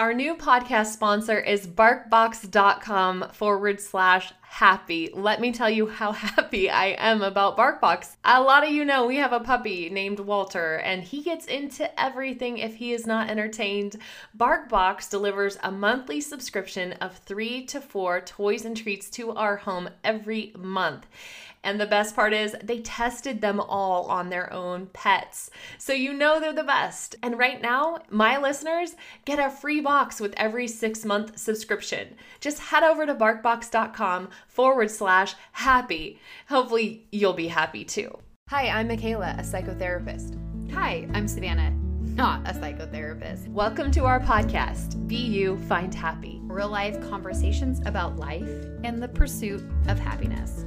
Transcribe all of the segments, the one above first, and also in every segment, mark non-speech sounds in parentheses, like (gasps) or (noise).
Our new podcast sponsor is barkbox.com forward slash happy. Let me tell you how (laughs) happy I am about Barkbox. A lot of you know we have a puppy named Walter, and he gets into everything if he is not entertained. Barkbox delivers a monthly subscription of three to four toys and treats to our home every month. And the best part is they tested them all on their own pets. So you know they're the best. And right now, my listeners get a free box with every six month subscription. Just head over to barkbox.com forward slash happy. Hopefully, you'll be happy too. Hi, I'm Michaela, a psychotherapist. Hi, I'm Savannah, not a psychotherapist. Welcome to our podcast, Be You, Find Happy. Real life conversations about life and the pursuit of happiness.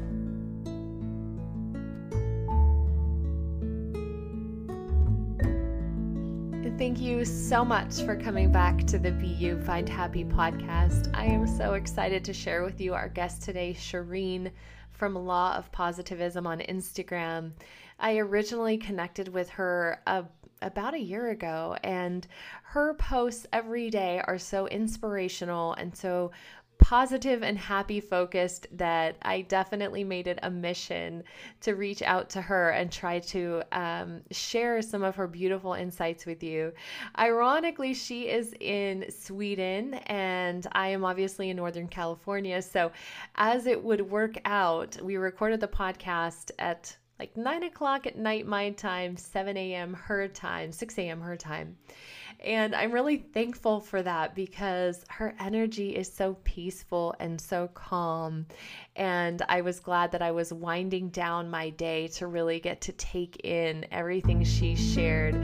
Thank you so much for coming back to the You Find Happy podcast. I am so excited to share with you our guest today, Shireen from Law of Positivism on Instagram. I originally connected with her a, about a year ago, and her posts every day are so inspirational and so positive and happy focused that I definitely made it a mission to reach out to her and try to um, share some of her beautiful insights with you. Ironically, she is in Sweden and I am obviously in Northern California. So, as it would work out, we recorded the podcast at like 9 o'clock at night, my time, 7 a.m. her time, 6 a.m. her time. And I'm really thankful for that because her energy is so peaceful and so calm. And I was glad that I was winding down my day to really get to take in everything she shared.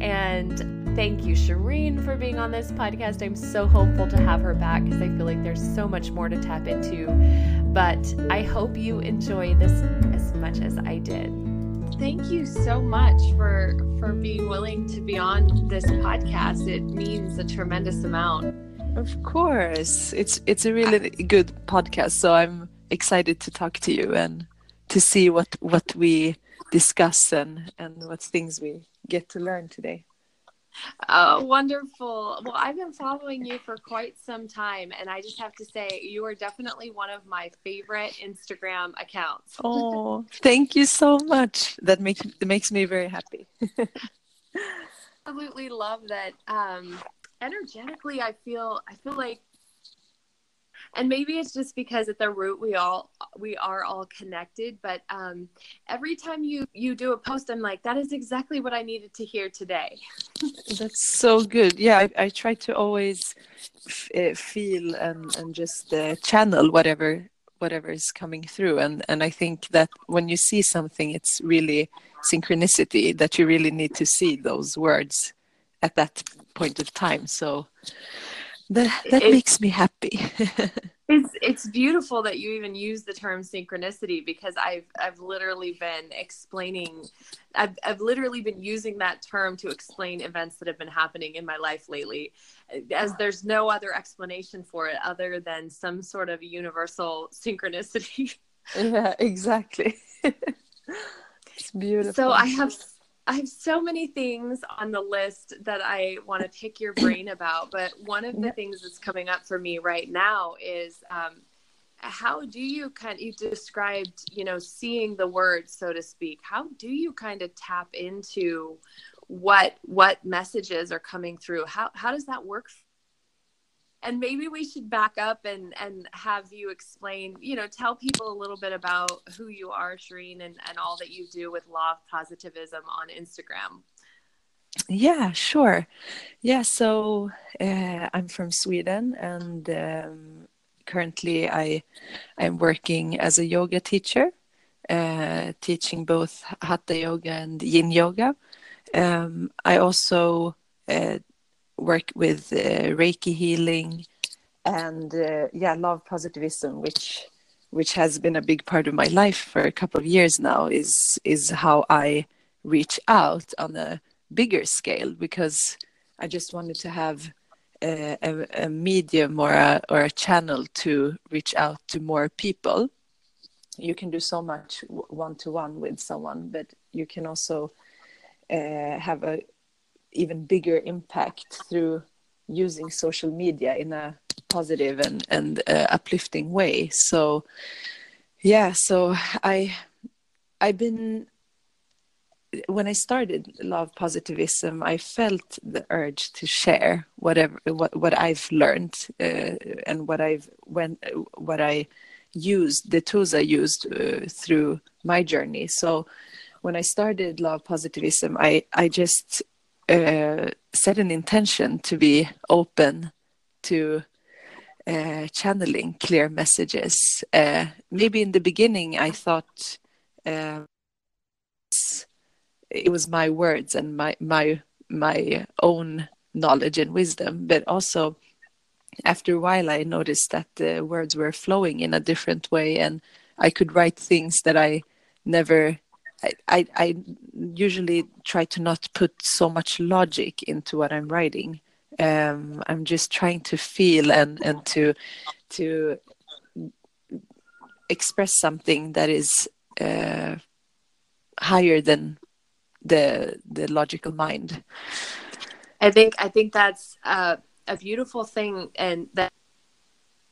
And thank you, Shireen, for being on this podcast. I'm so hopeful to have her back because I feel like there's so much more to tap into. But I hope you enjoy this as much as I did thank you so much for for being willing to be on this podcast. It means a tremendous amount. Of course, it's it's a really good podcast. So I'm excited to talk to you and to see what what we discuss and and what things we get to learn today. Oh, wonderful. Well, I've been following you for quite some time, and I just have to say, you are definitely one of my favorite Instagram accounts. Oh, thank you so much. That makes that makes me very happy. (laughs) Absolutely love that. Um, energetically, I feel I feel like and maybe it's just because at the root we all we are all connected but um, every time you you do a post i'm like that is exactly what i needed to hear today. That's so good. Yeah i, I try to always f- eh, feel and and just uh, channel whatever whatever is coming through. And and i think that when you see something it's really synchronicity that you really need to see those words at that point of time. So that that it, makes me happy. (laughs) It's it's beautiful that you even use the term synchronicity because i've i've literally been explaining I've, I've literally been using that term to explain events that have been happening in my life lately. As there's no other explanation for it other than some sort of universal synchronicity. (laughs) Yeah exactly. (laughs) It's beautiful so i have I have so many things on the list that I want to pick your brain about, but one of the yep. things that's coming up for me right now is um, how do you kind of, you described, you know, seeing the words, so to speak. How do you kind of tap into what what messages are coming through? How how does that work and maybe we should back up and and have you explain you know tell people a little bit about who you are Shireen and, and all that you do with law of positivism on instagram. Yeah sure. Yeah so uh, i'm from sweden and um, currently i i'm working as a yoga teacher uh, teaching both hatha yoga and yin yoga. Um, i also uh, work with uh, Reiki healing and uh, yeah, law of positivism, which which has been a big part of my life for a couple of years now. Is is how I reach out on a bigger scale because I just wanted to have a, a, a medium or a or a channel to reach out to more people. You can do so much one to one with someone, but you can also uh, have a even bigger impact through using social media in a positive and and uh, uplifting way. So yeah so i i've been when i started law of positivism i felt the urge to share whatever what, what i've learned uh, and what i've when what i used the tools i used uh, through my journey. So when i started law of positivism i i just uh, set an intention to be open to uh, channeling clear messages. Uh, maybe in the beginning, I thought uh, it was my words and my my my own knowledge and wisdom, but also after a while, I noticed that the words were flowing in a different way, and I could write things that I never. I, I, usually try to not put so much logic into what I'm writing um, I'm just trying to feel and and to to express something that is uh, higher than the the logical mind. I think I think that's a beautiful thing, and that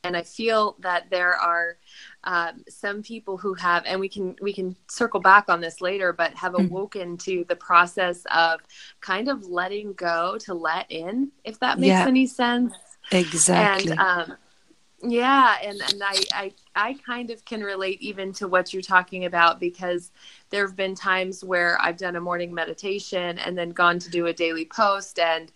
and I feel that there are um, some people who have, and we can we can circle back on this later, but have mm-hmm. awoken mm. to the process of kind of letting go to let in, if that makes yeah. any sense. Exactly. And um, yeah, and and I, I I kind of can relate even to what you're talking about because there have been times where I've done a morning meditation and then gone to do a daily post and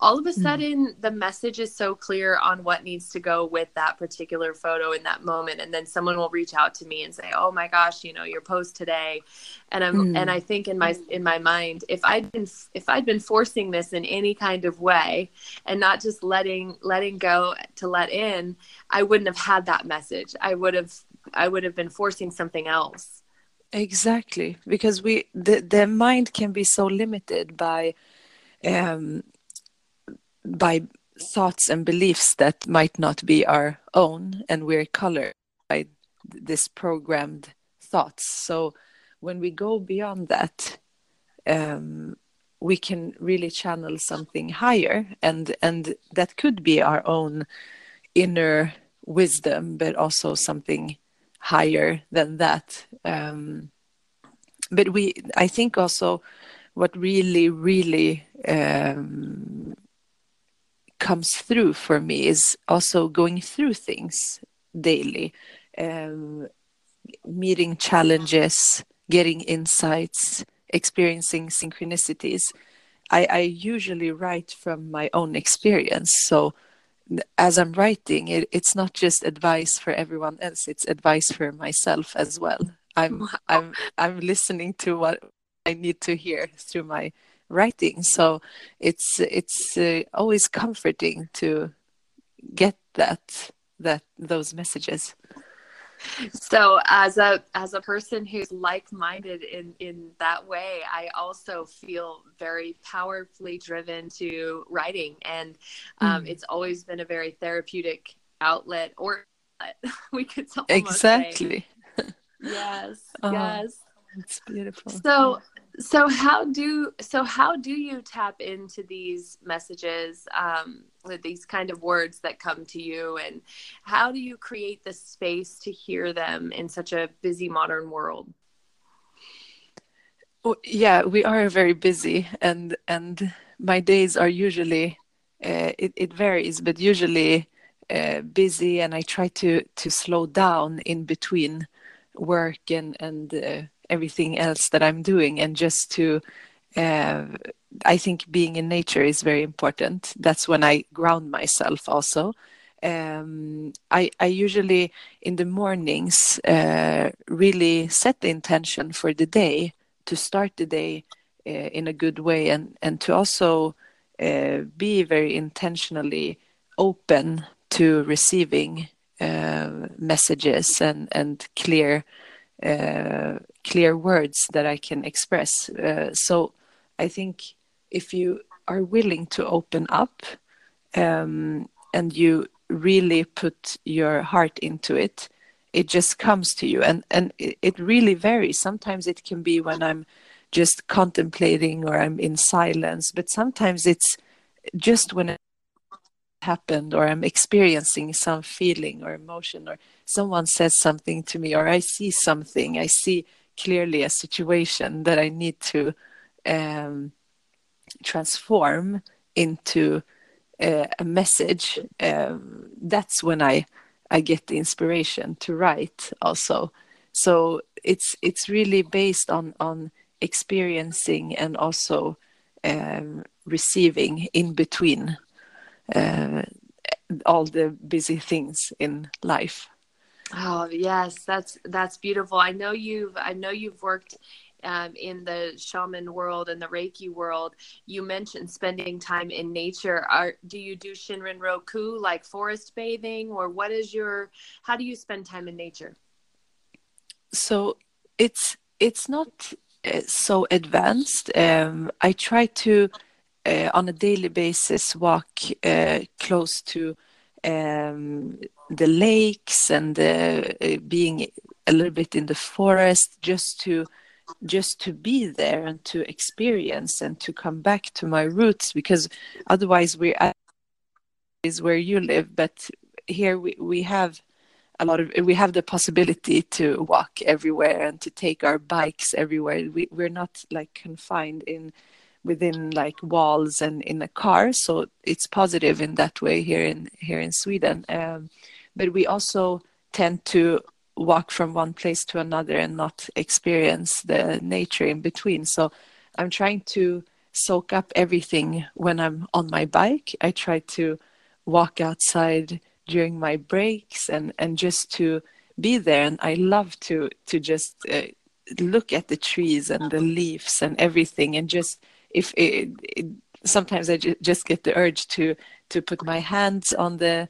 all of a hmm. sudden mm. the message is so clear on what needs to go with that particular photo in that moment and then someone will reach out to me and say oh my gosh you know your post today and i'm mm. and i think in my in my mind if i'd been if i'd been forcing this in any kind of way and not just letting letting go to let in i wouldn't have had that message i would have i would have been forcing something else. Exactly. Because we the, the mind can be so limited by um by thoughts and beliefs that might not be our own and we're colored by this programmed thoughts. So when we go beyond that um, we can really channel something higher and and that could be our own inner wisdom but also something higher than that um, but we i think also what really really um, comes through for me is also going through things daily, um, meeting challenges, getting insights, experiencing synchronicities. I, I, usually write from my own experience. So as I'm writing, it, it's not just advice for everyone else; it's advice for myself as well. I'm I'm I'm listening to what I need to hear through my writing. So it's it's uh, always comforting to get that that those messages so as a as a person who's like-minded in in that way i also feel very powerfully driven to writing. And um, mm. it's always been a very therapeutic outlet or (laughs) we could say. Exactly. Yes (laughs) oh, yes. it's beautiful. So so how do so how do you tap into these messages um, these kind of words that come to you? And how do you create the space to hear them in such a busy modern world? Well, yeah we are very busy and and my days are usually uh, it, it varies but usually uh, busy and i try to to slow down in between work and and uh, everything else that I'm doing and just to uh, I think being in nature is very important. That's when I ground myself also. Um, I, I usually in the mornings uh, really set the intention for the day to start the day uh, in a good way and, and to also uh, be very intentionally open to receiving uh, messages and, and clear uh, clear words that I can express. Uh, so I think if you are willing to open up um, and you really put your heart into it, it just comes to you, and and it, it really varies. Sometimes it can be when I'm just contemplating or I'm in silence, but sometimes it's just when it happened or i'm experiencing some feeling or emotion or someone says something to me or i see something i see clearly a situation that i need to um, transform into uh, a message um, that's when i i get the inspiration to write also so it's it's really based on on experiencing and also um, receiving in between uh, all the busy things in life. Oh yes, that's that's beautiful. I know you've I know you've worked um, in the shaman world and the Reiki world. You mentioned spending time in nature. Are do you do Shinrin Yoku like forest bathing, or what is your? How do you spend time in nature? So it's it's not uh, so advanced. Um, I try to uh, on a daily basis walk uh, close to um, the lakes and uh, being a little bit in the forest just to just to be there and to experience and to come back to my roots because otherwise we is where you live but here we, we have a lot of we have the possibility to walk everywhere and to take our bikes everywhere. We, we're not like confined in within like walls and in a car so it's positive in that way here in here in sweden. Um, but we also tend to walk from one place to another and not experience the nature in between. So i'm trying to soak up everything when i'm on my bike. I try to walk outside during my breaks and and just to be there. And i love to to just uh, look at the trees and the leaves and everything and just if it, it, sometimes I ju- just get the urge to to put my hands on the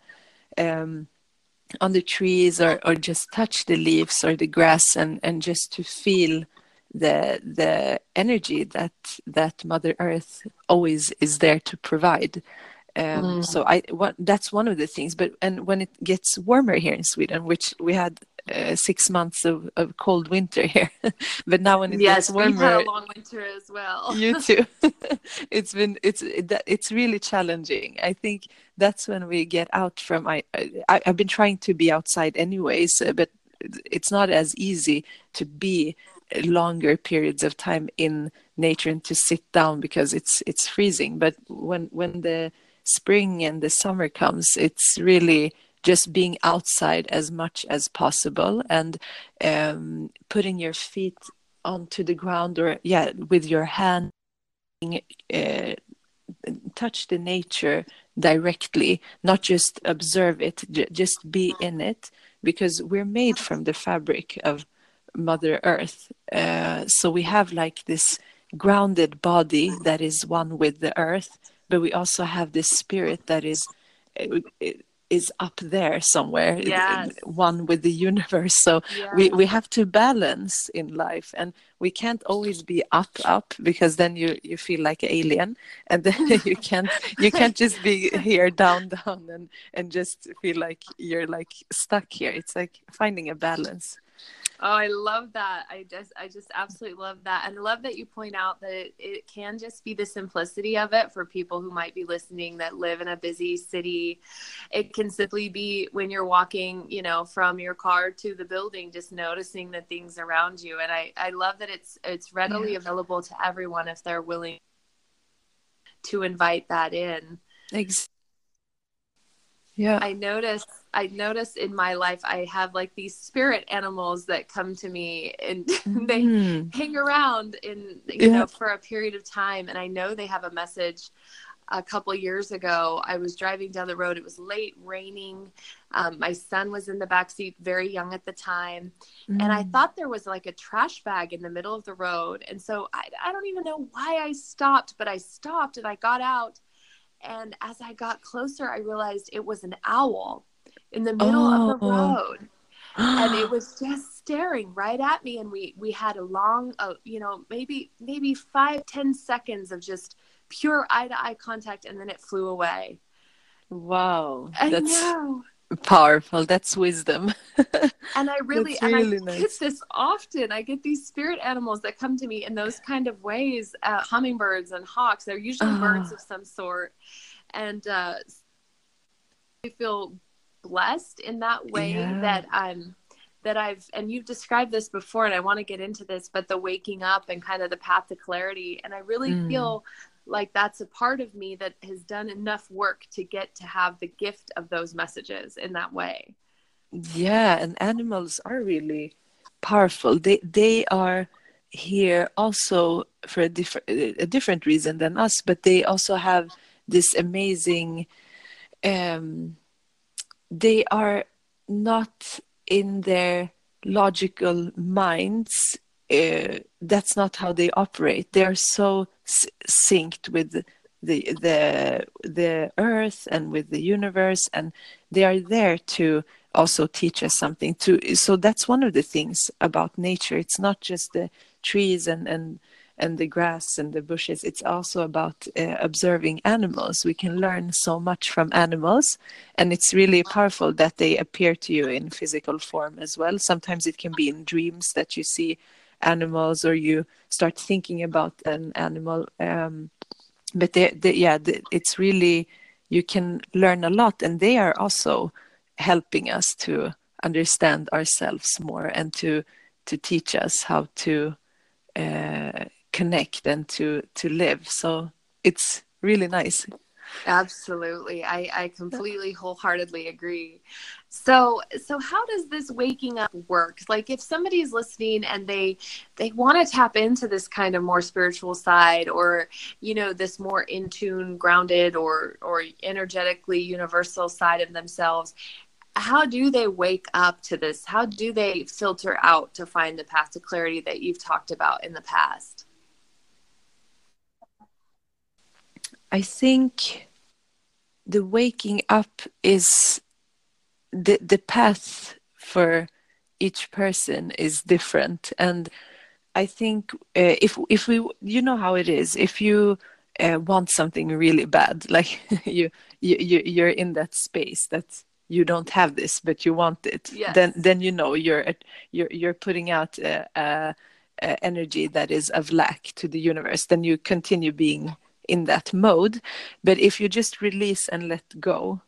um, on the trees or or just touch the leaves or the grass and and just to feel the the energy that that Mother Earth always is there to provide. Um, mm. So I what, that's one of the things. But and when it gets warmer here in Sweden, which we had uh, six months of, of cold winter here. (laughs) but now when it yes, gets warmer, we've had a long winter as well. (laughs) you too. (laughs) it's been it's it's really challenging. I think that's when we get out from. I, I have been trying to be outside anyways, uh, but it's not as easy to be longer periods of time in nature and to sit down because it's it's freezing. But when when the spring and the summer comes, it's really just being outside as much as possible and um, putting your feet onto the ground or yeah with your hand uh, touch the nature directly not just observe it just be in it because we're made from the fabric of mother earth uh, so we have like this grounded body that is one with the earth but we also have this spirit that is is up there somewhere yes. one with the universe so yes. we, we have to balance in life and we can't always be up up because then you you feel like an alien and then (laughs) you can't you can't just be here down down and and just feel like you're like stuck here it's like finding a balance Oh, I love that. I just I just absolutely love that. And I love that you point out that it, it can just be the simplicity of it for people who might be listening that live in a busy city. It can simply be when you're walking, you know, from your car to the building, just noticing the things around you. And I, I love that it's it's readily yeah. available to everyone if they're willing to invite that in. Thanks. Yeah. I notice I notice in my life I have like these spirit animals that come to me and (laughs) they mm. hang around in you yeah. know for a period of time and I know they have a message a couple years ago I was driving down the road it was late raining um, my son was in the back seat very young at the time mm. and I hmm. thought there was like a trash bag in the middle of the road and so I, I don't even know why I stopped but I stopped and I got out and as I got closer I realized it was an owl in the middle oh. of the oh. road and it was just staring right at me and we we had a long uh, you know maybe maybe five ten seconds of just pure eye to eye contact and then it flew away wow I that's know. powerful that's wisdom (laughs) and i really and i nice. get this often i get these spirit animals that come to me in those kind of ways uh, hummingbirds and hawks they're usually birds ah. of some sort and uh, feel blessed in that way Yeah. that I'm that I've and you've described this before and I want to get into this but the waking up and kind of the path to clarity and I really Mm. feel like that's a part of me that has done enough work to get to have the gift of those messages in that way. Yeah, and animals are really powerful. They they are here also for a different a different reason than us, but they also have this amazing. Um, they are not in their logical minds. Uh, that's not how they operate. They are so synced with the the the earth and with the universe, and they are there to also teach us something too so that's one of the things about nature it's not just the trees and and and the grass and the bushes it's also about uh, observing animals. We can learn so much from animals and it's really powerful that they appear to you in physical form as well. Sometimes it can be in dreams that you see animals or you start thinking about an animal um, but they, they, yeah the, it's really you can learn a lot and they are also helping us to understand ourselves more and to to teach us how to uh, connect and to to live so it's really nice Absolutely. I, I completely wholeheartedly agree. So so how does this waking up work? Like if somebody's listening and they they want to tap into this kind of more spiritual side or you know this more in tune grounded or or energetically universal side of themselves how do they wake up to this how do they filter out to find the path to clarity that you've talked about in the past i think the waking up is the the path for each person is different. And i think uh, if if we you know how it is. If you uh, want something really bad (laughs) like you, you you you're in that space that you don't have this but you want it Yes. then then you know you're you're you're putting out uh, uh, uh, energy that is of lack to the universe. Then you continue being in that mode but if you just release and let go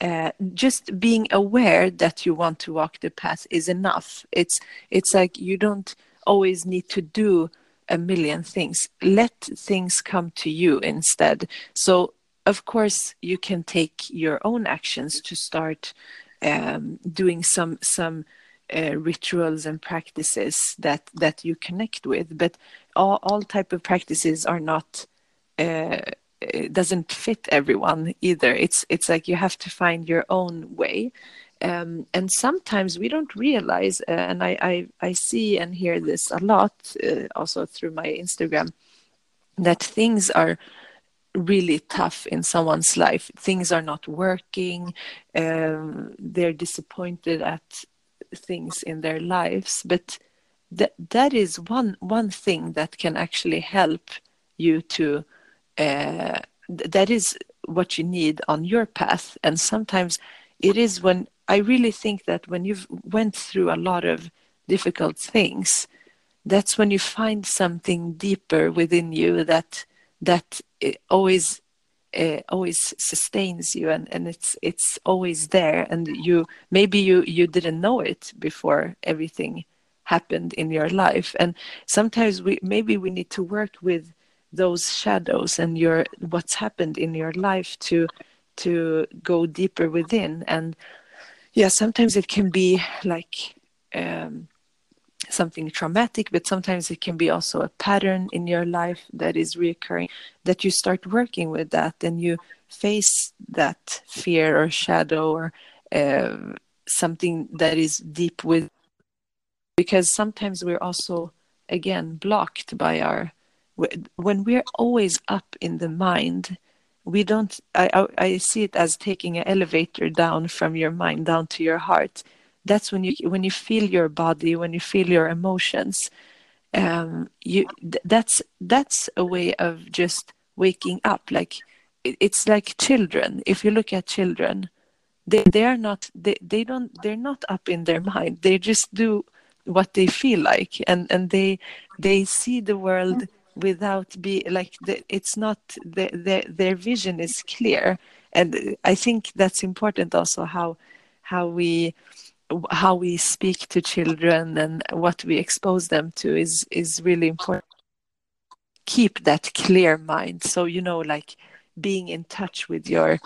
uh, just being aware that you want to walk the path is enough. It's it's like you don't always need to do a million things. Let things come to you instead. So of course you can take your own actions to start um, doing some some uh, rituals and practices that that you connect with but all, all type of practices are not uh, it doesn't fit everyone either. It's it's like you have to find your own way. Um, and sometimes we don't realize uh, and I, I i see and hear this a lot uh, also through my instagram that things are really tough in someone's life. Things are not working. Um, they're disappointed at things in their lives. But that that is one one thing that can actually help you to uh, th- that is what you need on your path. And sometimes it is when i really think that when you've went through a lot of difficult things that's when you find something deeper within you that that always uh, always sustains you and, and it's it's always there. And you maybe you you didn't know it before everything happened in your life. And sometimes we maybe we need to work with those shadows and your what's happened in your life to to go deeper within. And yeah sometimes it can be like um, something traumatic but sometimes it can be also a pattern in your life that is recurring that you start working with that and you face that fear or shadow or uh, something that is deep with because sometimes we're also again blocked by our when we're always up in the mind we don't I, I see it as taking an elevator down from your mind down to your heart. That's when you when you feel your body when you feel your emotions. Um you that's that's a way of just waking up. Like it's like children. If you look at children they they are not they, they don't they're not up in their mind. They just do what they feel like. And and they they see the world without be like the, it's not the, the, their vision is clear. And i think that's important also how how we how we speak to children and what we expose them to is is really important. Keep that clear mind. So you know like being in touch with your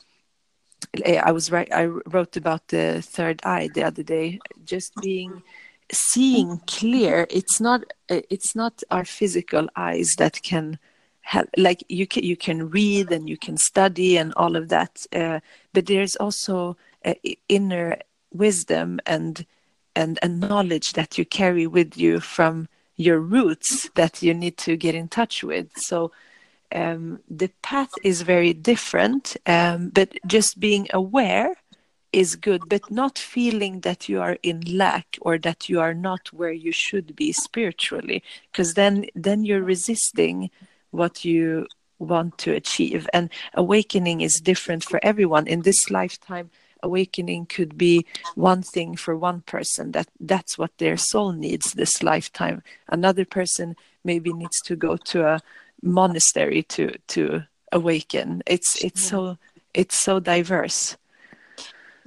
i was right i wrote about the third eye the other day. Just being seeing clear it's not eh, it's not our physical eyes that can help like you can you can read and you can study and all of that uh, but there's also uh, inner wisdom and and and knowledge that you carry with you from your roots that you need to get in touch with. So um, the path is very different um, but just being aware is good but not feeling that you are in lack or that you are not where you should be spiritually because then then you're resisting what you want to achieve. And awakening is different for everyone. In this lifetime awakening could be one thing for one person. That that's what their soul needs this lifetime. Another person maybe needs to go to a monastery to to awaken. It's it's so it's so diverse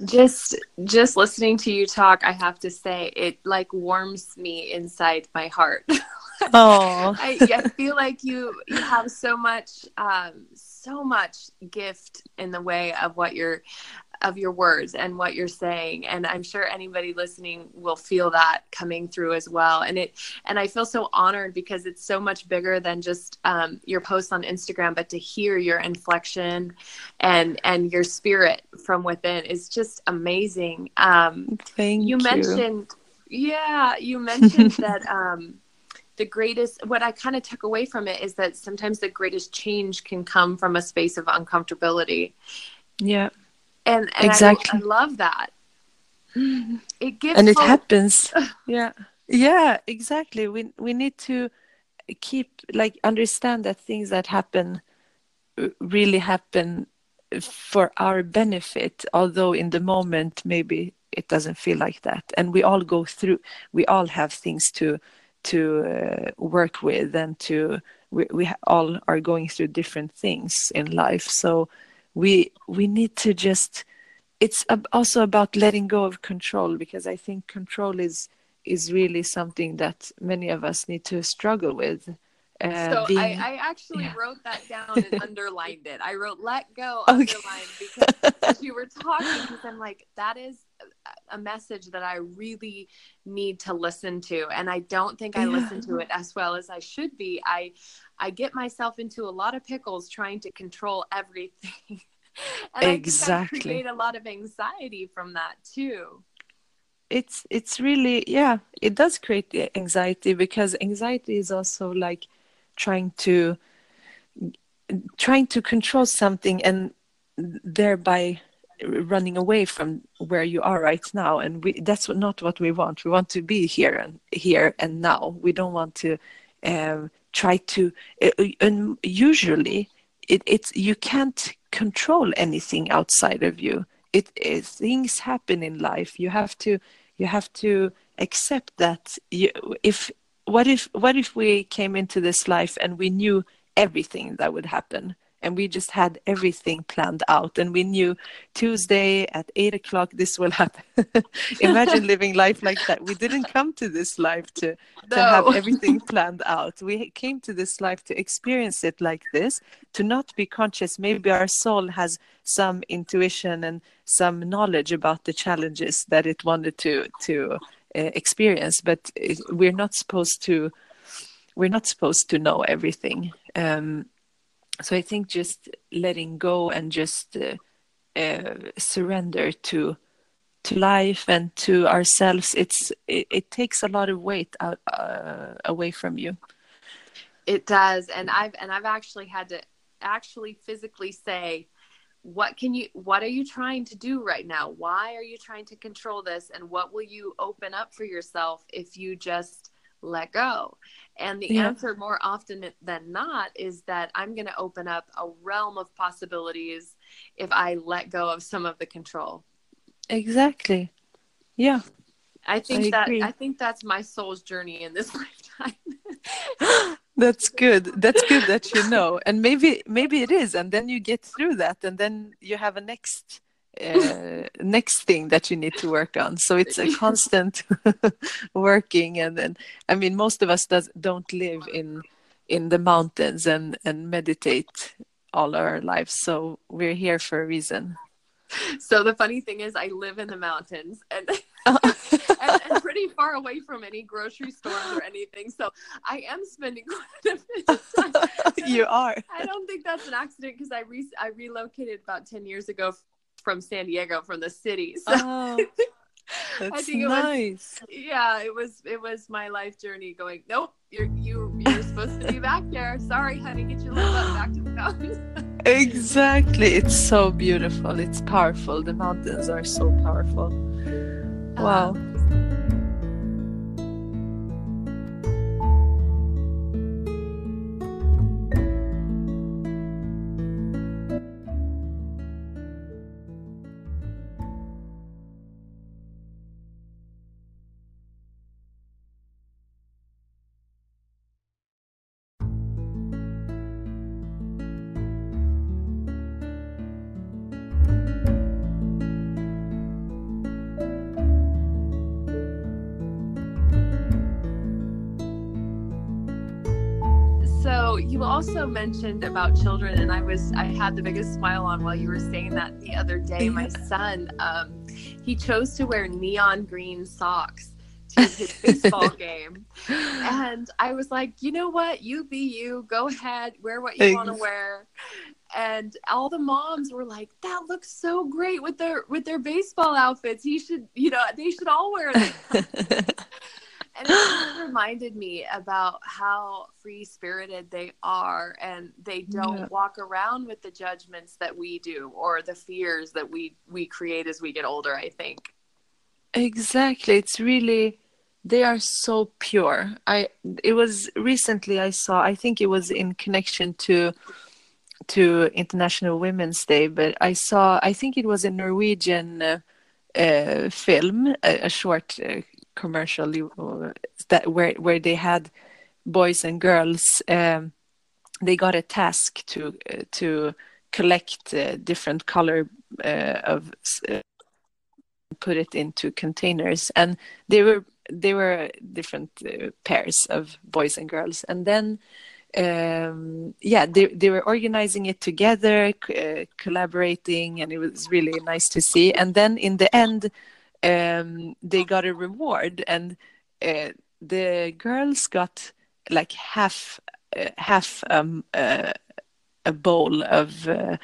just just listening to you talk i have to say it like warms me inside my heart. (laughs) Oh I, I feel like you you have so much um so much gift in the way of what you're of your words and what you're saying. And i'm sure anybody listening will feel that coming through as well. And it and i feel so honored because it's so much bigger than just um, your posts on instagram but to hear your inflection and and your spirit from within is just amazing. Um thank you, you. mentioned yeah you mentioned (laughs) that um the greatest what i kind of took away from it is that sometimes the greatest change can come from a space of uncomfortability. Yeah and, and exactly I, I, love that. It gives and it hope. happens. (laughs) Yeah. Yeah exactly. We we need to keep like understand that things that happen uh, really happen for our benefit although in the moment maybe it doesn't feel like that. And we all go through we all have things to to uh, work with and to we, we all are going through different things in life. So we we need to just it's also about letting go of control because i think control is is really something that many of us need to struggle with uh, so being, I, I, actually yeah. wrote that down and (laughs) underlined it. I wrote "let go" okay. underlined because as you were talking, because I'm like, that is a message that I really need to listen to, and I don't think I yeah. listen to it as well as I should be. I I get myself into a lot of pickles trying to control everything. (laughs) and exactly. I, I create a lot of anxiety from that too. It's it's really yeah, it does create anxiety because anxiety is also like trying to trying to control something and thereby running away from where you are right now and we that's not what we want we want to be here and here and now we don't want to um, try to uh, and usually it, it's you can't control anything outside of you. It, it things happen in life. You have to you have to accept that you, if what if what if we came into this life and we knew everything that would happen and we just had everything planned out. And we knew tuesday at eight o'clock this will happen. (laughs) Imagine (laughs) living life like that. We didn't come to this life to no. to have everything (laughs) planned out. We came to this life to experience it like this to not be conscious. Maybe our soul has some intuition and some knowledge about the challenges that it wanted to to uh, experience but we're not supposed to we're not supposed to know everything. Um, so I think just letting go and just uh, uh, surrender to to life and to ourselves it's it, it takes a lot of weight out uh, away from you. It does. And i've and i've actually had to actually physically say what can you what are you trying to do right now? Why are you trying to control this? And what will you open up for yourself if you just let go and the yeah. answer more often than not is that I'm going to open up a realm of possibilities if I let go of some of the control. Exactly. Yeah. I think I that agree. I think that's my soul's journey in this (laughs) lifetime. (gasps) That's good. That's good that you know. And maybe maybe it is and then you get through that and then you have a next uh, next thing that you need to work on. So it's a constant (laughs) working and then I mean most of us does don't live in in the mountains and and meditate all our lives. So we're here for a reason. So the funny thing is, I live in the mountains and, (laughs) (laughs) and, and, pretty far away from any grocery stores or anything. So I am spending quite a bit of time. you are. I don't think that's an accident because I re- I relocated about ten years ago from San Diego from the city. So (laughs) oh, that's I think it nice. was yeah, it was it was my life journey going, Nope, you're you you're supposed to be back there. Sorry, honey, get your little butt back to the mountains. (laughs) exactly. It's so beautiful. It's powerful. The mountains are so powerful. Wow. Um, also mentioned about children, and I was I had the biggest smile on while you were saying that the other day. My (laughs) son, um, he chose to wear neon green socks to his baseball (laughs) game, and I was like, you know what, you be you, go ahead, wear what you want to wear. And all the moms were like, "That looks so great with their with their baseball outfits. He should, you know, they should all wear them." (laughs) and it (gasps) reminded me about how free spirited they are and they don't Yeah. walk around with the judgments that we do or the fears that we we create as we get older i think Exactly. It's really they are so pure. I it was recently I saw I think it was in connection to to International Women's Day, but I saw I think it was a Norwegian uh, uh, film, a, a short uh, commercial you- uh, that where where they had boys and girls um, they got a task to uh, to collect uh, different color uh, of uh, put it into containers. And they were they were different uh, pairs of boys and girls. And then um yeah they they were organizing it together collaborating and it was really nice to see. And then in the end um they got a reward and uh, the girls got like half uh, half um uh, a bowl of uh,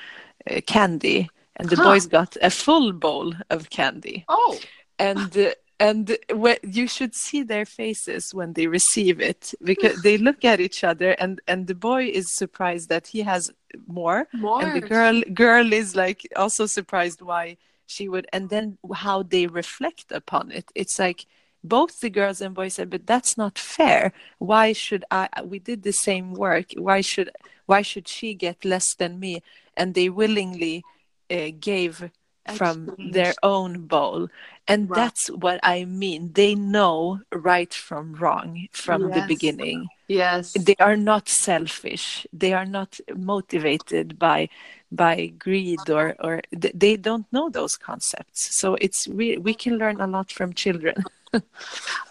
uh, candy and the Huh. boys got a full bowl of candy. Oh. And uh, and you should see their faces when they receive it because (sighs) they look at each other and and the boy is surprised that he has more more and the girl girl is like also surprised why she would and then how they reflect upon it. It's like both the girls and boys said but that's not fair. Why should i we did the same work. Why should why should she get less than me? And they willingly uh, gave from their own bowl. And Wow. that's what i mean. They know right from wrong from the beginning. Yes. They are not selfish. They are not motivated by by greed or or they don't know those concepts. So it's re- we can learn a lot from children. (laughs)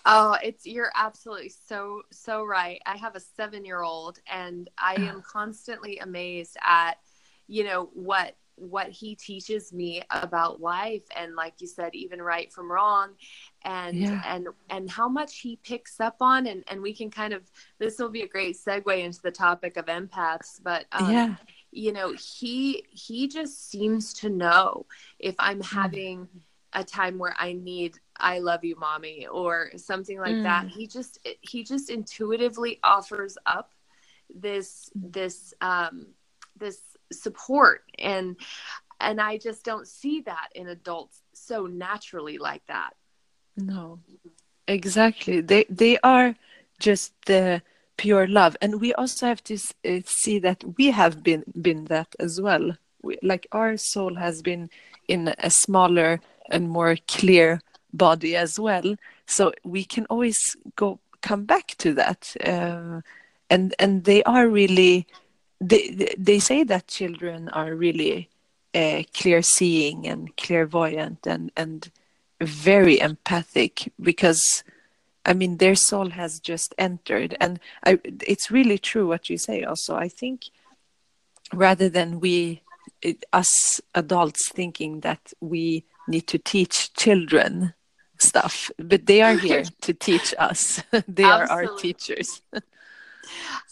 Oh, it's you're absolutely so so right. I have a 7-year-old and I am constantly amazed at you know what what he teaches me about life. And like you said even right from wrong. And Yeah. and and how much he picks up on and and we can kind of this will be a great segue into the topic of empaths but um, yeah. you know he he just seems to know if i'm having a time where i need i love you mommy or something like that. Mm. he just he just intuitively offers up this this um this support and and i just don't see that in adults so naturally like that. No. Exactly. They they are just the pure love. And we also have to uh, see that we have been been that as well. We, like our soul has been in a smaller and more clear body as well. So we can always go come back to that uh, and and they are really they they say that children are really uh, clear seeing and clairvoyant and and very empathic because I mean their soul has just entered. And I it's really true what you say also. I think rather than we us adults thinking that we need to teach children stuff but they are here (laughs) to teach us. (laughs) They are our teachers (laughs)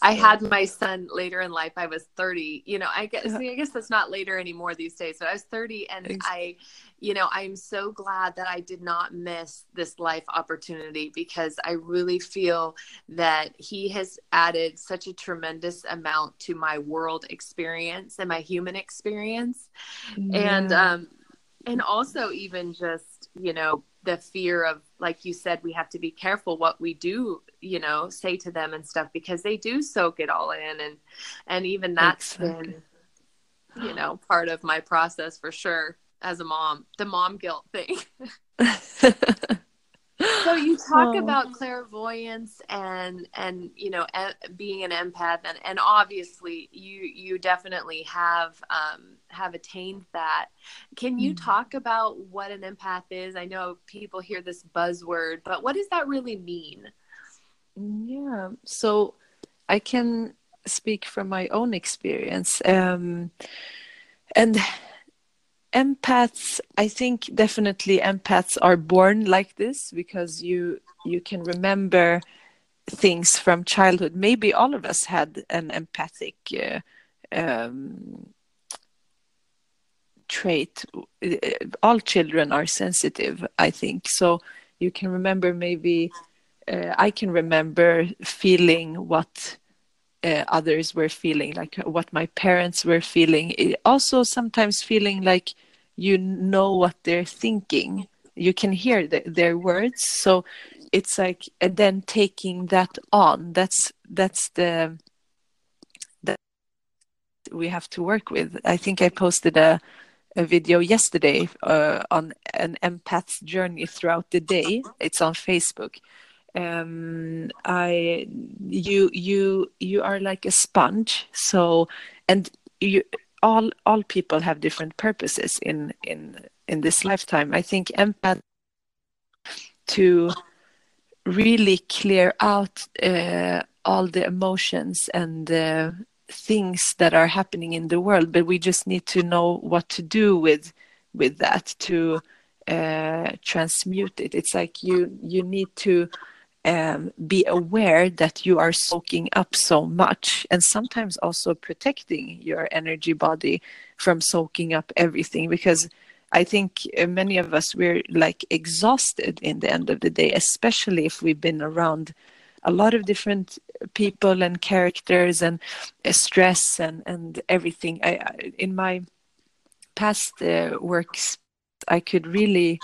I had my son later in life. I was 30. You know, I guess I guess that's not later anymore these days, but I was 30 and. I you know, I'm so glad that I did not miss this life opportunity because I really feel that he has added such a tremendous amount to my world experience and my human experience. Yeah. And um and also even just, you know, the fear of like you said we have to be careful what we do you know say to them and stuff because they do soak it all in and and even that's exactly. been you know part of my process for sure as a mom the mom guilt thing (laughs) so you talk oh. about clairvoyance and and you know being an empath and and obviously you you definitely have um have attained that. Can you mm. talk about what an empath is? I know people hear this buzzword but what does that really mean? Yeah. So i can speak from my own experience. Um and empaths i think definitely empaths are born like this because you you can remember things from childhood. Maybe all of us had an empathic uh, um, trait. All children are sensitive i think. So you can remember maybe uh, i can remember feeling what uh, others were feeling, like what my parents were feeling. It also sometimes feeling like you know what they're thinking. You can hear the, their words. So it's like and then taking that on. That's that's the that we have to work with. I think I posted a a video yesterday uh, on an empath's journey throughout the day. It's on Facebook um, I you you you are like a sponge. So and you all all people have different purposes in in in this lifetime. I think empath to really clear out uh, all the emotions and uh, things that are happening in the world, but we just need to know what to do with with that to uh, transmute it. It's like you you need to um, be aware that you are soaking up so much and sometimes also protecting your energy body from soaking up everything because I think uh, many of us we're like exhausted in the end of the day, especially if we've been around a lot of different people and characters and uh, stress and and everything. I, in my past uh, works, I could really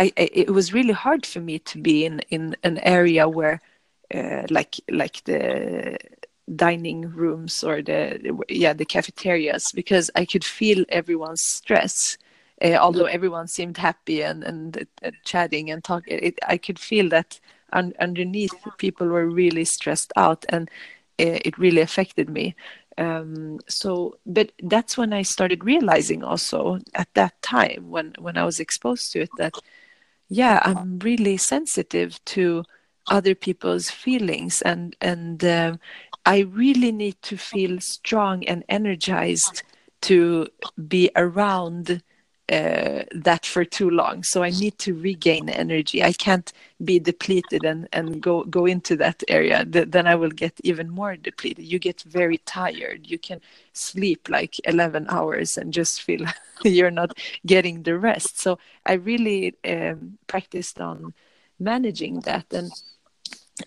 I, it was really hard for me to be in in an area where uh, like like the dining rooms or the yeah the cafeterias because I could feel everyone's stress. Uh, although everyone seemed happy and and uh, chatting and talking, it, I could feel that un- underneath people were really stressed out, and uh, it really affected me. Um, so, but that's when I started realizing also at that time when when I was exposed to it that yeah i'm really sensitive to other people's feelings and and uh, i really need to feel strong and energized to be around uh, that for too long. So i need to regain energy. I can't be depleted and and go go into that area. Th- then i will get even more depleted. You get very tired. You can sleep like 11 hours and just feel (laughs) you're not getting the rest. So i really um, practiced on managing that. And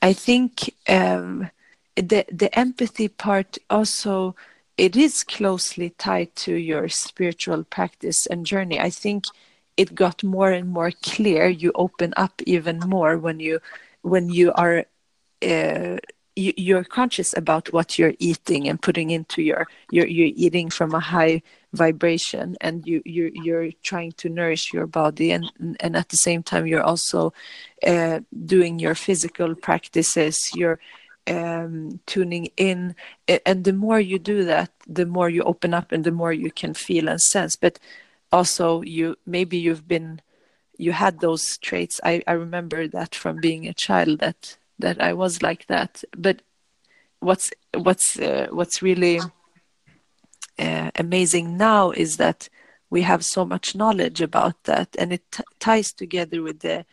i think um, the the empathy part also it is closely tied to your spiritual practice and journey. I think it got more and more clear. You open up even more when you when you are uh, you, you're conscious about what you're eating and putting into your you're, you're eating from a high vibration and you you're, you're trying to nourish your body and and at the same time you're also uh, doing your physical practices you're um, tuning in and the more you do that the more you open up and the more you can feel and sense. But also you maybe you've been you had those traits. I, I remember that from being a child that that i was like that. But what's what's uh, what's really uh, amazing now is that we have so much knowledge about that and it ties together with the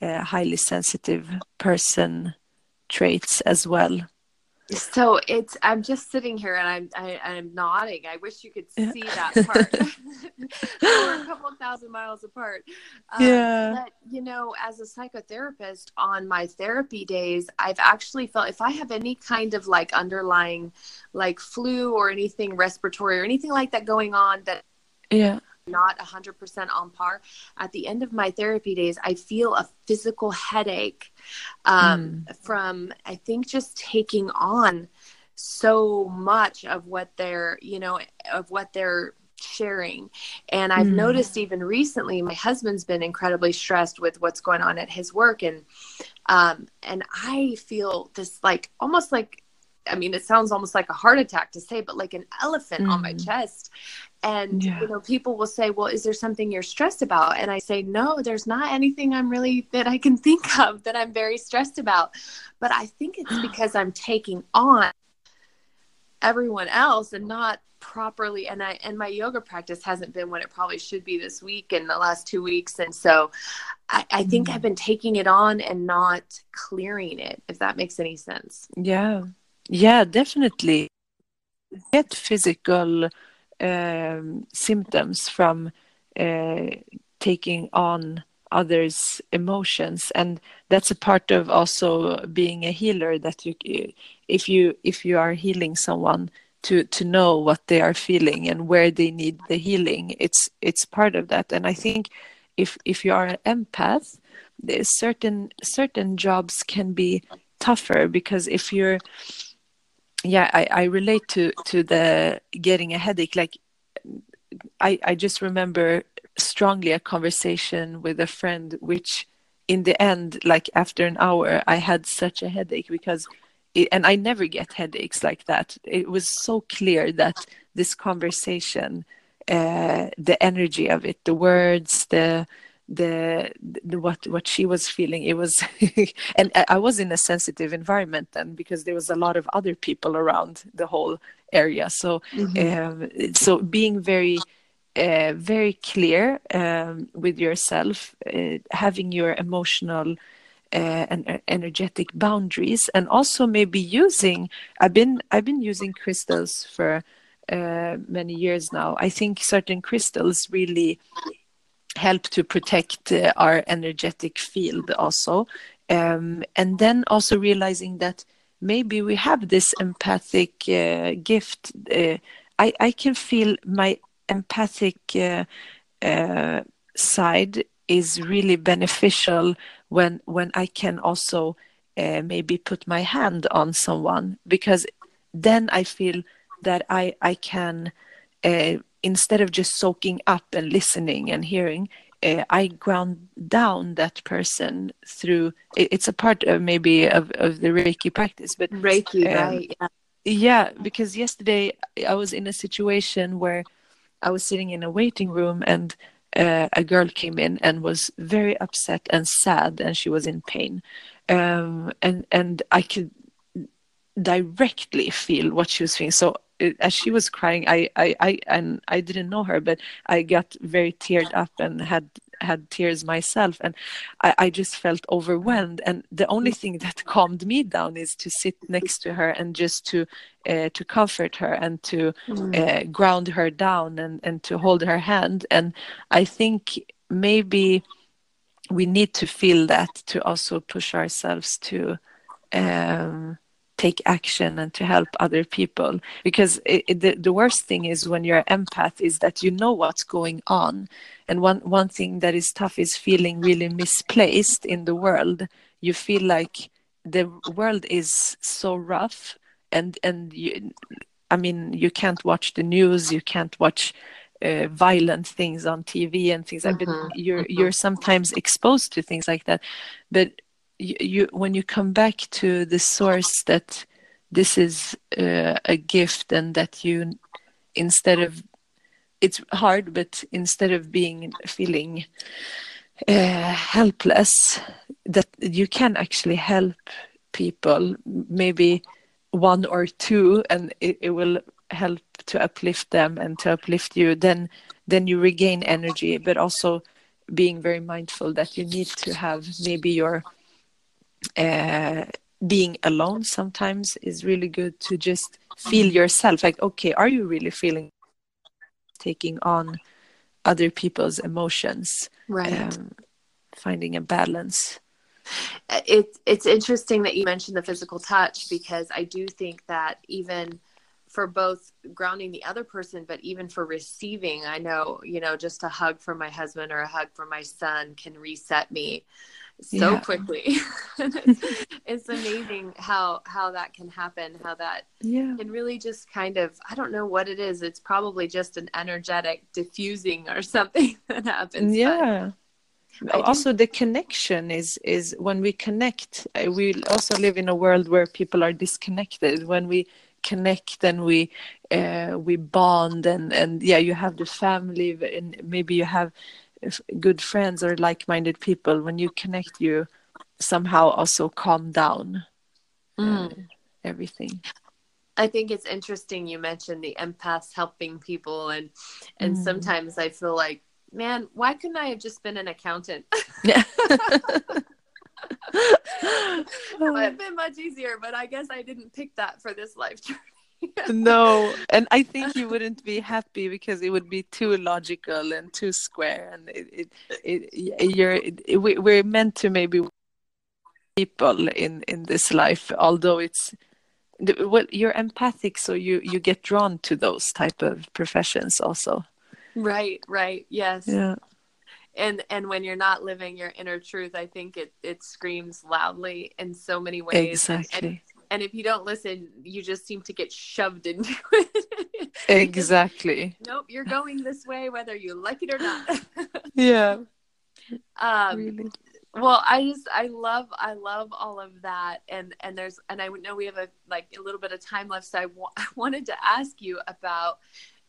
uh, highly sensitive person traits as well. So it's i'm just sitting here and i'm I, am i am nodding. I wish you could see that part. (laughs) (laughs) We're a couple thousand miles apart. Um, yeah. but you know as a psychotherapist on my therapy days i've actually felt if i have any kind of like underlying like flu or anything respiratory or anything like that going on that yeah not 100% on par at the end of my therapy days i feel a physical headache um, mm. from i think just taking on so much of what they're you know of what they're sharing and i've mm. noticed even recently my husband's been incredibly stressed with what's going on at his work and um and i feel this like almost like I mean, it sounds almost like a heart attack to say, but like an elephant mm. on my mm. chest. And, yeah. you know, people will say, well, is there something you're stressed about? And I say, no, there's not anything I'm really that I can think (laughs) of that I'm very stressed about. But I think it's (sighs) because I'm taking on everyone else and not properly and i and my yoga practice hasn't been what it probably should be this week and the last two weeks and so i, I think mm. i've been taking it on and not clearing it if that makes any sense yeah yeah, definitely. Get physical um, symptoms from uh, taking on others' emotions, and that's a part of also being a healer. That you, if you if you are healing someone, to to know what they are feeling and where they need the healing, it's it's part of that. And I think if if you are an empath, certain certain jobs can be tougher because if you're yeah I, I relate to to the getting a headache. Like i i just remember strongly a conversation with a friend which in the end like after an hour i had such a headache because it, and i never get headaches like that. It was so clear that this conversation uh, the energy of it the words the the, the what what she was feeling it was (laughs) and i was in a sensitive environment then because there was a lot of other people around the whole area so mm-hmm. um, so being very uh, very clear um, with yourself uh, having your emotional uh, and uh, energetic boundaries and also maybe using i've been i've been using crystals for uh, many years now i think certain crystals really help to protect uh, our energetic field also. Um, and then also realizing that maybe we have this empathic uh, gift uh, I, I can feel my empathic uh, uh, side is really beneficial when when i can also uh, maybe put my hand on someone because then i feel that i i can instead of just soaking up and listening and hearing, uh, I ground down that person through. It's a part of maybe of, of the Reiki practice, but Reiki, um, right? Yeah. yeah, because yesterday I was in a situation where I was sitting in a waiting room and uh, a girl came in and was very upset and sad, and she was in pain, um, and and I could directly feel what she was feeling. So as she was crying, I, I, I, and I didn't know her, but I got very teared up and had had tears myself, and I, I just felt overwhelmed. And the only thing that (laughs) calmed me down is to sit next to her and just to uh, to comfort her and to mm. uh, ground her down and and to hold her hand. And I think maybe we need to feel that to also push ourselves to. Um, take action and to help other people. Because it, it, the, the worst thing is when you're an empath is that you know what's going on. And one one thing that is tough is feeling really misplaced in the world. You feel like the world is so rough and and you i mean you can't watch the news you can't watch uh, violent things on tv and things mm-hmm. like that. You're mm-hmm. you're sometimes exposed to things like that. But you, you when you come back to the source that this is uh, a gift and that you instead of it's hard but instead of being feeling uh, helpless that you can actually help people maybe one or two and it, it will help to uplift them and to uplift you. Then then you regain energy but also being very mindful that you need to have maybe your uh, being alone sometimes is really good to just feel yourself. Like okay are you really feeling taking on other people's emotions? Right. Um, finding a balance. It's it's interesting that you mentioned the physical touch because i do think that even for both grounding the other person but even for receiving i know you know just a hug from my husband or a hug from my son can reset me so yeah. quickly (laughs) it's, (laughs) it's, amazing how how that can happen how that yeah. can really just kind of i don't know what it is it's probably just an energetic diffusing or (laughs) something that happens yeah also the connection is is when we connect uh, we also live in a world where people are disconnected when we connect and we uh, we bond and and yeah you have the family and maybe you have good friends or like-minded people when you connect you somehow also calm down mm. uh, everything I think it's interesting you mentioned the empaths helping people and and mm. sometimes I feel like man why couldn't I have just been an accountant yeah (laughs) (laughs) it would have been much easier but I guess I didn't pick that for this life journey (laughs) (laughs) no. And i think you wouldn't be happy because it would be too logical and too square. And it, it, it you're it, we're meant to maybe people in in this life although it's well you're empathic so you you get drawn to those type of professions also. Right right. Yes. Yeah. And and when you're not living your inner truth i think it it screams loudly in so many ways. Exactly and, and if you don't listen you just seem to get shoved into (laughs) it. Exactly. Nope you're going this way whether you like it or not. (laughs) Yeah. Um really. well i just i love i love all of that. And and there's and i know we have a like a little bit of time left so I (laughs) I wanted to ask you about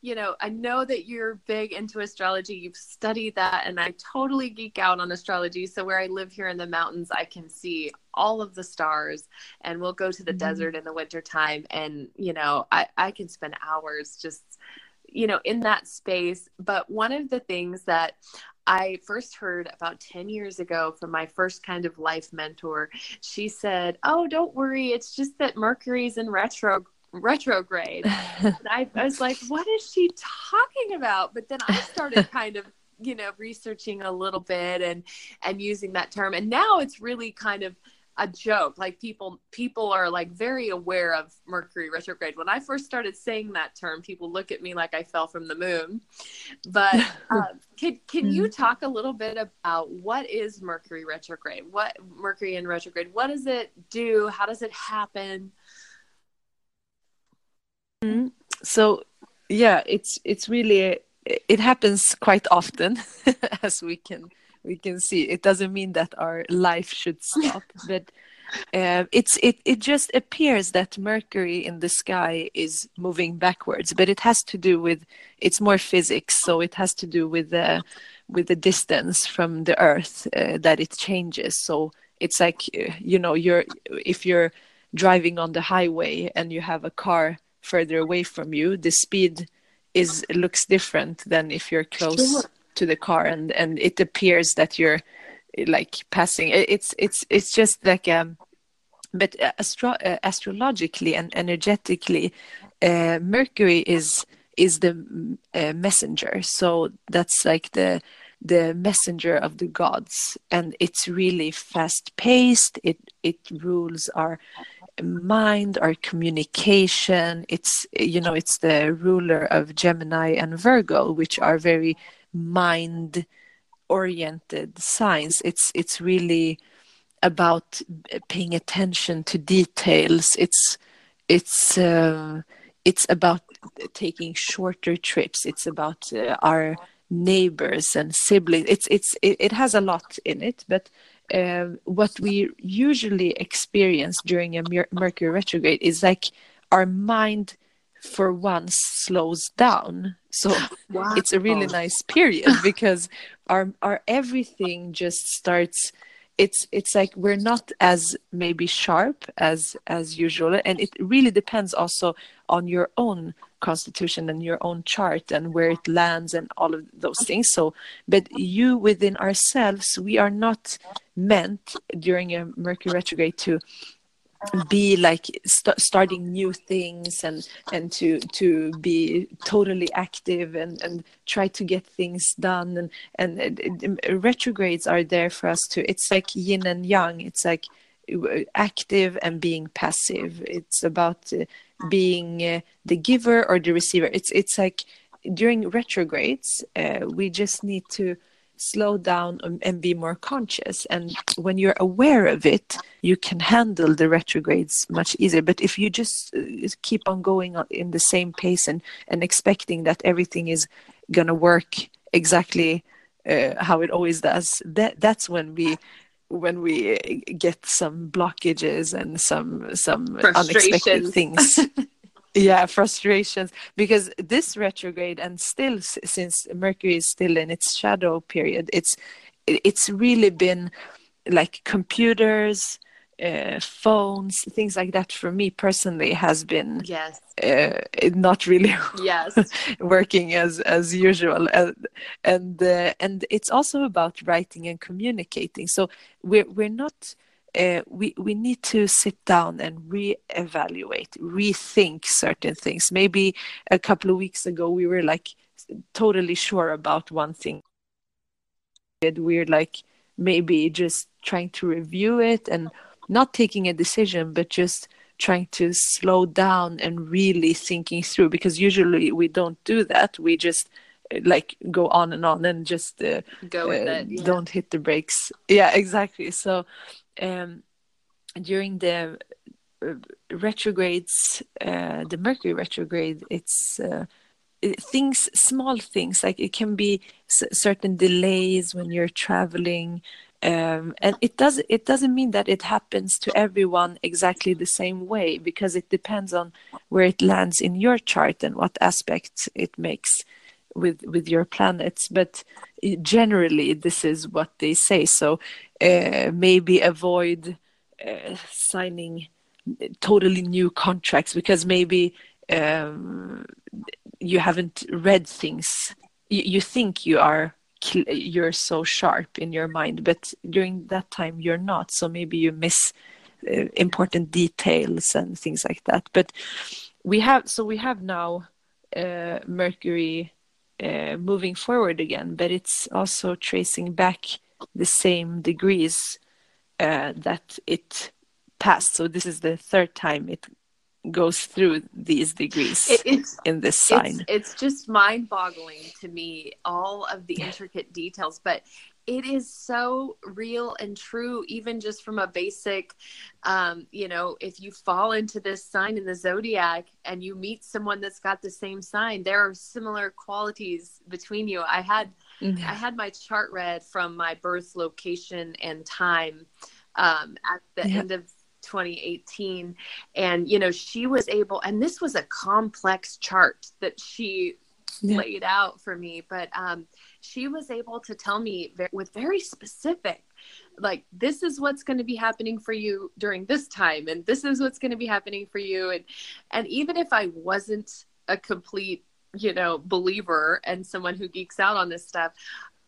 you know, I know that you're big into astrology. You've studied that, and I totally geek out on astrology. So, where I live here in the mountains, I can see all of the stars, and we'll go to the mm-hmm. desert in the wintertime. And, you know, I, I can spend hours just, you know, in that space. But one of the things that I first heard about 10 years ago from my first kind of life mentor. She said, Oh, don't worry. It's just that Mercury's in retro retrograde. (laughs) I, I was like, what is she talking about? But then I started (laughs) kind of you know researching a little bit and and using that term. And now it's really kind of a joke. Like people people are like very aware of mercury retrograde. When i first started saying that term people look at me like i fell from the moon. But (laughs) uh, can, can you mm-hmm. talk a little bit about what is mercury retrograde? What mercury in retrograde what does it do? How does it happen Mm. So yeah, it's it's really it happens quite often (laughs) as we can we can see. It doesn't mean that our life should stop, (laughs) but uh, it's it it just appears that Mercury in the sky is moving backwards, but it has to do with it's more physics, so it has to do with the with the distance from the Earth uh, that it changes. So it's like uh, you know you're if you're driving on the highway and you have a car further away from you the speed is looks different than if you're close sure. to the car and and it appears that you're like passing. It's it's it's just like um but astro- uh, astrologically and energetically uh, mercury is is the uh, messenger. So that's like the the messenger of the gods. And it's really fast paced it it rules our mind our communication. It's you know it's the ruler of gemini and virgo which are very mind oriented signs. It's it's really about paying attention to details. It's it's uh, it's about taking shorter trips. It's about uh, our neighbors and siblings. It's it's it, it has a lot in it but um, what we usually experience during a Mercury retrograde is like our mind for once slows down so wow. it's a really nice period (laughs) because our our everything just starts it's it's like we're not as maybe sharp as as usual and it really depends also on your own constitution and your own chart and where it lands and all of those things. So but you within ourselves we are not meant during a mercury retrograde to be like st- starting new things and and to to be totally active and and try to get things done. And and uh, retrogrades are there for us to it's like yin and yang. It's like active and being passive. It's about uh, being uh, the giver or the receiver. It's it's like during retrogrades uh, we just need to slow down and be more conscious. And when you're aware of it you can handle the retrogrades much easier. But if you just keep on going in the same pace and and expecting that everything is going to work exactly uh, how it always does that that's when we when we uh, get some blockages and some some unexpected things. (laughs) Yeah frustrations. Because this retrograde and still since mercury is still in its shadow period it's it's really been like computers uh, phones things like that for me personally has been yes uh, not really yes (laughs) working as as usual and and, uh, and it's also about writing and communicating so we're we're not uh, we we need to sit down and reevaluate, rethink certain things. Maybe a couple of weeks ago we were like totally sure about one thing. We're like maybe just trying to review it and not taking a decision, but just trying to slow down and really thinking through. Because usually we don't do that. We just like go on and on and just uh, go with uh, it. Yeah. Don't hit the brakes. Yeah, exactly. So um, during the uh, retrogrades, uh, the Mercury retrograde, it's uh, things, small things like it can be certain delays when you're traveling. Um, and it does it doesn't mean that it happens to everyone exactly the same way because it depends on where it lands in your chart and what aspects it makes with with your planets. But generally this is what they say. So uh, maybe avoid uh, signing totally new contracts because maybe um, you haven't read things. You, you think you are you're so sharp in your mind but during that time you're not so maybe you miss uh, important details and things like that but we have so we have now uh, mercury uh, moving forward again, but it's also tracing back the same degrees uh, that it passed. So this is the third time it goes through these degrees it, in this sign. It's, it's just mind boggling to me, all of the intricate details. But it is so real and true even just from a basic um, you know if you fall into this sign in the zodiac and you meet someone that's got the same sign there are similar qualities between you i had i had my chart read from my birth location and time um, at the yeah. end of 2018 and you know she was able and this was a complex chart that she yeah. laid out for me but um she was able to tell me with very specific like this is what's going to be happening for you during this time and this is what's going to be happening for you and and even if i wasn't a complete you know believer and someone who geeks out on this stuff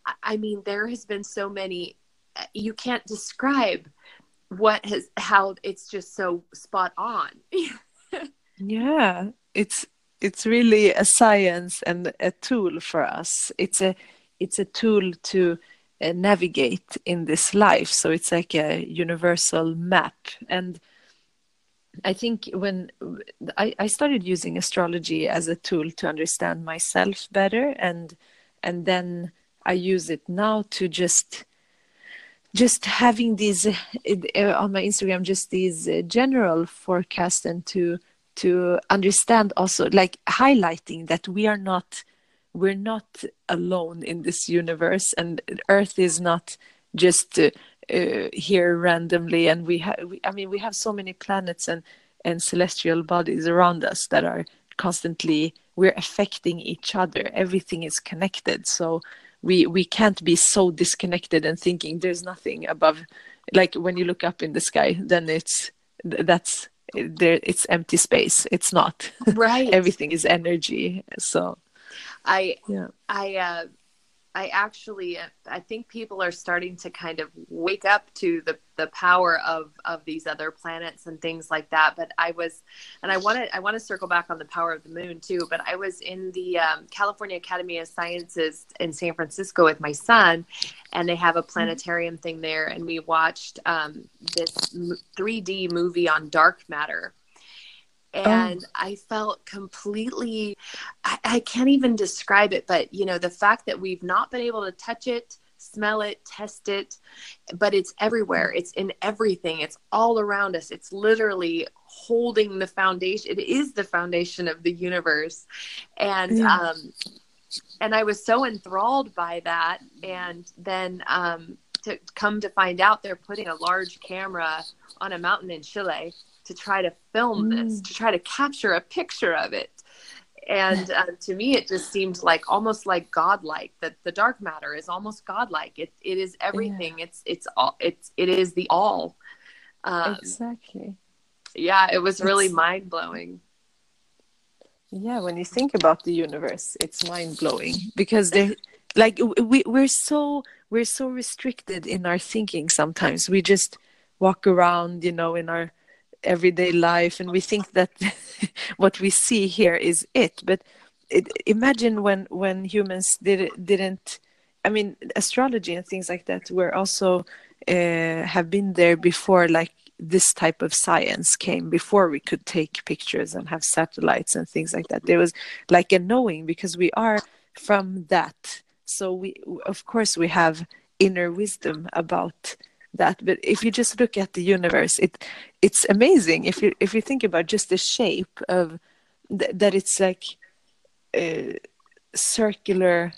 i, I mean there has been so many uh, you can't describe what has how it's just so spot on. (laughs) Yeah it's it's really a science and a tool for us. It's a it's a tool to uh, navigate in this life. So it's like a universal map. And i think when I, I started using astrology as a tool to understand myself better. And and then i use it now to just just having these uh, on my instagram just these uh, general forecasts and to to understand also like highlighting that we are not we're not alone in this universe and earth is not just uh, uh, here randomly and we have i mean we have so many planets and and celestial bodies around us that are constantly we're affecting each other. Everything is connected. So we we can't be so disconnected and thinking there's nothing above like when you look up in the sky then it's that's there it's empty space. It's not. Right. (laughs) Everything is energy. So i yeah. I uh I actually I think people are starting to kind of wake up to the the power of of these other planets and things like that. But I was, and I want to I want to circle back on the power of the moon too. But I was in the um, California Academy of Sciences in San Francisco with my son, and they have a planetarium mm-hmm. thing there, and we watched um, this 3D movie on dark matter Oh. and oh. i felt completely I, I, can't even describe it but you know the fact that we've not been able to touch it smell it test it but it's everywhere it's in everything it's all around us it's literally holding the foundation it is the foundation of the universe and yeah. um and i was so enthralled by that and then um to come to find out they're putting a large camera on a mountain in chile to try to film mm. this, to try to capture a picture of it. And uh, to me, it just seemed like almost like godlike. That the dark matter is almost godlike. It it is everything. Yeah. It's it's all. It's it is the all. Um, exactly. Yeah, it was really mind blowing. Yeah, when you think about the universe, it's mind blowing because they like we we're so we're so restricted in our thinking sometimes. We just walk around, you know, in our everyday life and we think that (laughs) what we see here is it. But it, imagine when when humans did didn't i mean astrology and things like that were also uh, have been there before like this type of science came before we could take pictures and have satellites and things like that. There was like a knowing because we are from that. So we of course we have inner wisdom about that but if you just look at the universe it it's amazing. If you if you think about just the shape of th- that it's like a circular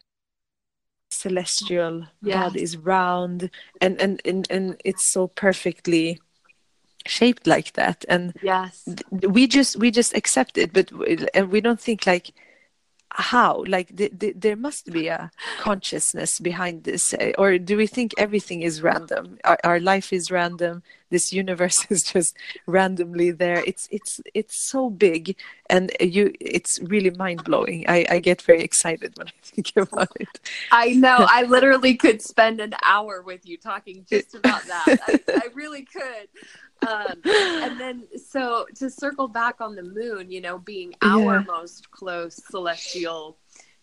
celestial yeah. body is round and, and and and it's so perfectly shaped like that. And yes. we just we just accept it but and we don't think like how? Like th- th- there must be a consciousness behind this eh, or do we think everything is random? Our, our, life is random this universe (laughs) is just randomly there. It's it's it's so big and you it's really mind-blowing. I i get very excited when i (laughs) think about it. I know. I literally could spend an hour with you talking just about that. I, I really could. Um, and then so to circle back on the moon you know being our yeah. most close celestial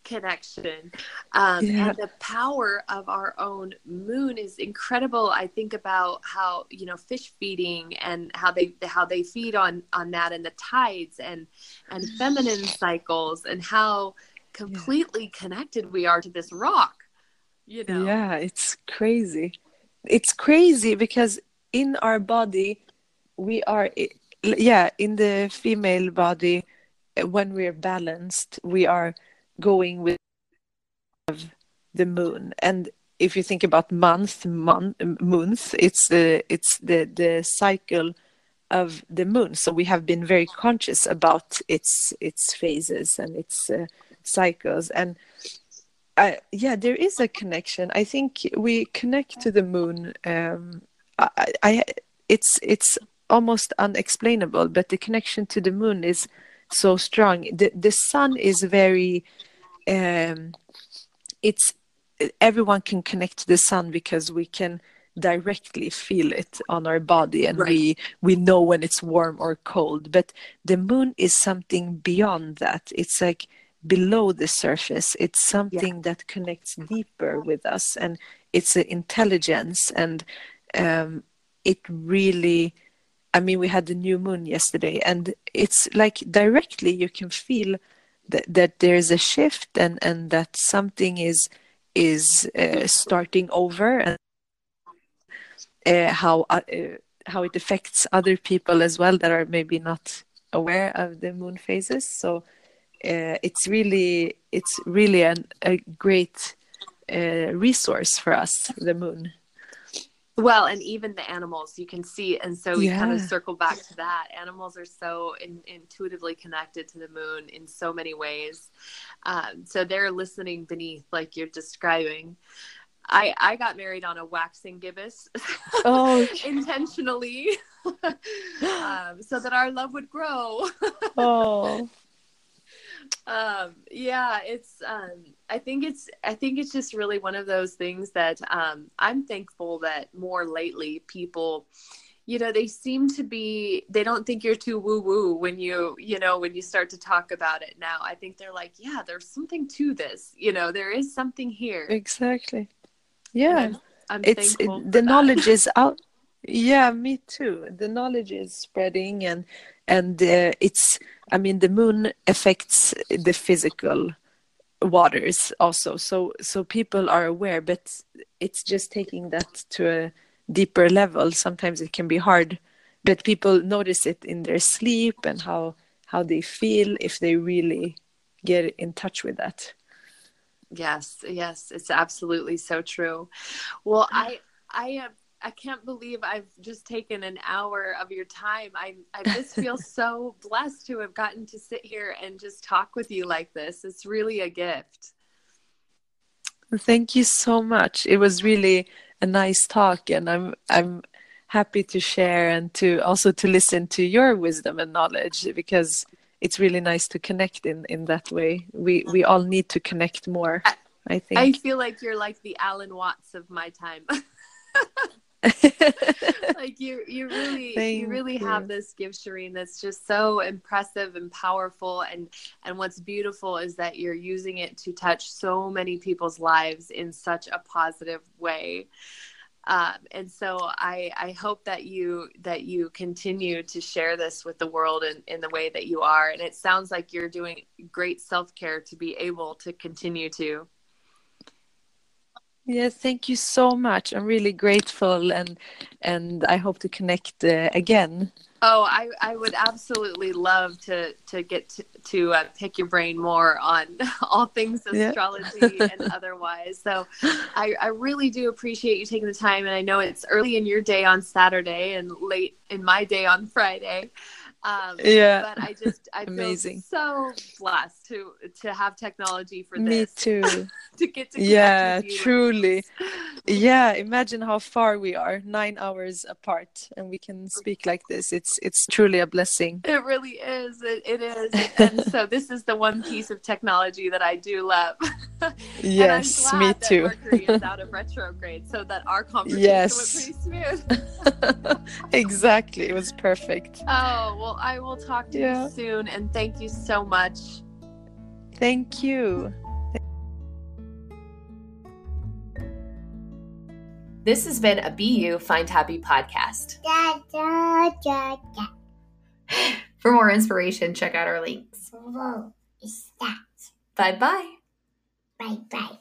connection um, yeah. and the power of our own moon is incredible i think about how you know fish feeding and how they how they feed on on that and the tides and and (laughs) feminine cycles and how completely yeah. connected we are to this rock you know yeah it's crazy it's crazy because in our body we are yeah in the female body when we're balanced we are going with the moon. And if you think about month month month it's the it's the the cycle of the moon. So we have been very conscious about its its phases and its uh, cycles. And uh, yeah there is a connection. I think we connect to the moon um, I, I it's it's almost unexplainable but the connection to the moon is so strong. The the sun is very um, it's everyone can connect to the sun because we can directly feel it on our body and right. we we know when it's warm or cold but the moon is something beyond that it's like below the surface it's something yeah. that connects deeper with us and it's an intelligence and um, it really I mean, we had the new moon yesterday, and it's like directly you can feel that, that there's a shift and, and that something is is uh, starting over, and uh, how uh, how it affects other people as well that are maybe not aware of the moon phases. So uh, it's really it's really an, a great uh, resource for us, the moon. Well and even the animals you can see and so we kind of circle back to that. Animals are so in, intuitively connected to the moon in so many ways. Um, so they're listening beneath like you're describing. I i got married on a waxing gibbous Oh, (laughs) intentionally (gasps) um, so that our love would grow. Oh, (laughs) um yeah it's um i think it's i think it's just really one of those things that um i'm thankful that more lately people you know they seem to be they don't think you're too woo woo when you you know when you start to talk about it now i think they're like yeah there's something to this you know there is something here exactly. Yeah. I'm, I'm it's for the that. knowledge is (laughs) out yeah me too the knowledge is spreading and and uh, it's i mean the moon affects the physical waters also. So so people are aware but it's just taking that to a deeper level. Sometimes it can be hard but people notice it in their sleep and how how they feel if they really get in touch with that. Yes, yes, it's absolutely so true. Well, I I am I can't believe I've just taken an hour of your time. I I just feel (laughs) so blessed to have gotten to sit here and just talk with you like this. It's really a gift. Thank you so much. It was really a nice talk, and I'm I'm happy to share and to also to listen to your wisdom and knowledge because it's really nice to connect in in that way. We we all need to connect more. I think. I feel like you're like the Alan Watts of my time. (laughs) (laughs) like you you really you really you. have this gift Shireen that's just so impressive and powerful and and what's beautiful is that you're using it to touch so many people's lives in such a positive way um, and so I, I hope that you that you continue to share this with the world in, in the way that you are and it sounds like you're doing great self-care to be able to continue to Yes, thank you so much. I'm really grateful, and and I hope to connect uh, again. Oh, I, I would absolutely love to to get to, to uh, pick your brain more on (laughs) all things Yeah. astrology and (laughs) otherwise. So I, I really do appreciate you taking the time. And I know it's early in your day on Saturday and late in my day on Friday. Um, Yeah. But I just I Amazing. feel so blessed to to have technology for Me this too. (laughs) to get to Yeah, truly. (laughs) Yeah, imagine how far we are, nine hours apart, and we can speak like this. It's it's truly a blessing. It really is. It, it is. And so this is the one piece of technology that I do love. (laughs) Yes, me too. Mercury is out of retrograde so that our conversation Yes. went pretty smooth. exactly, it was perfect. Oh, well, I will talk to Yeah. you soon and thank you so much. Thank you. This has been a BU Find Happy podcast. (laughs) Da, da, da, da. For more inspiration, check out our links. Whoa, is that? Bye bye. Bye bye.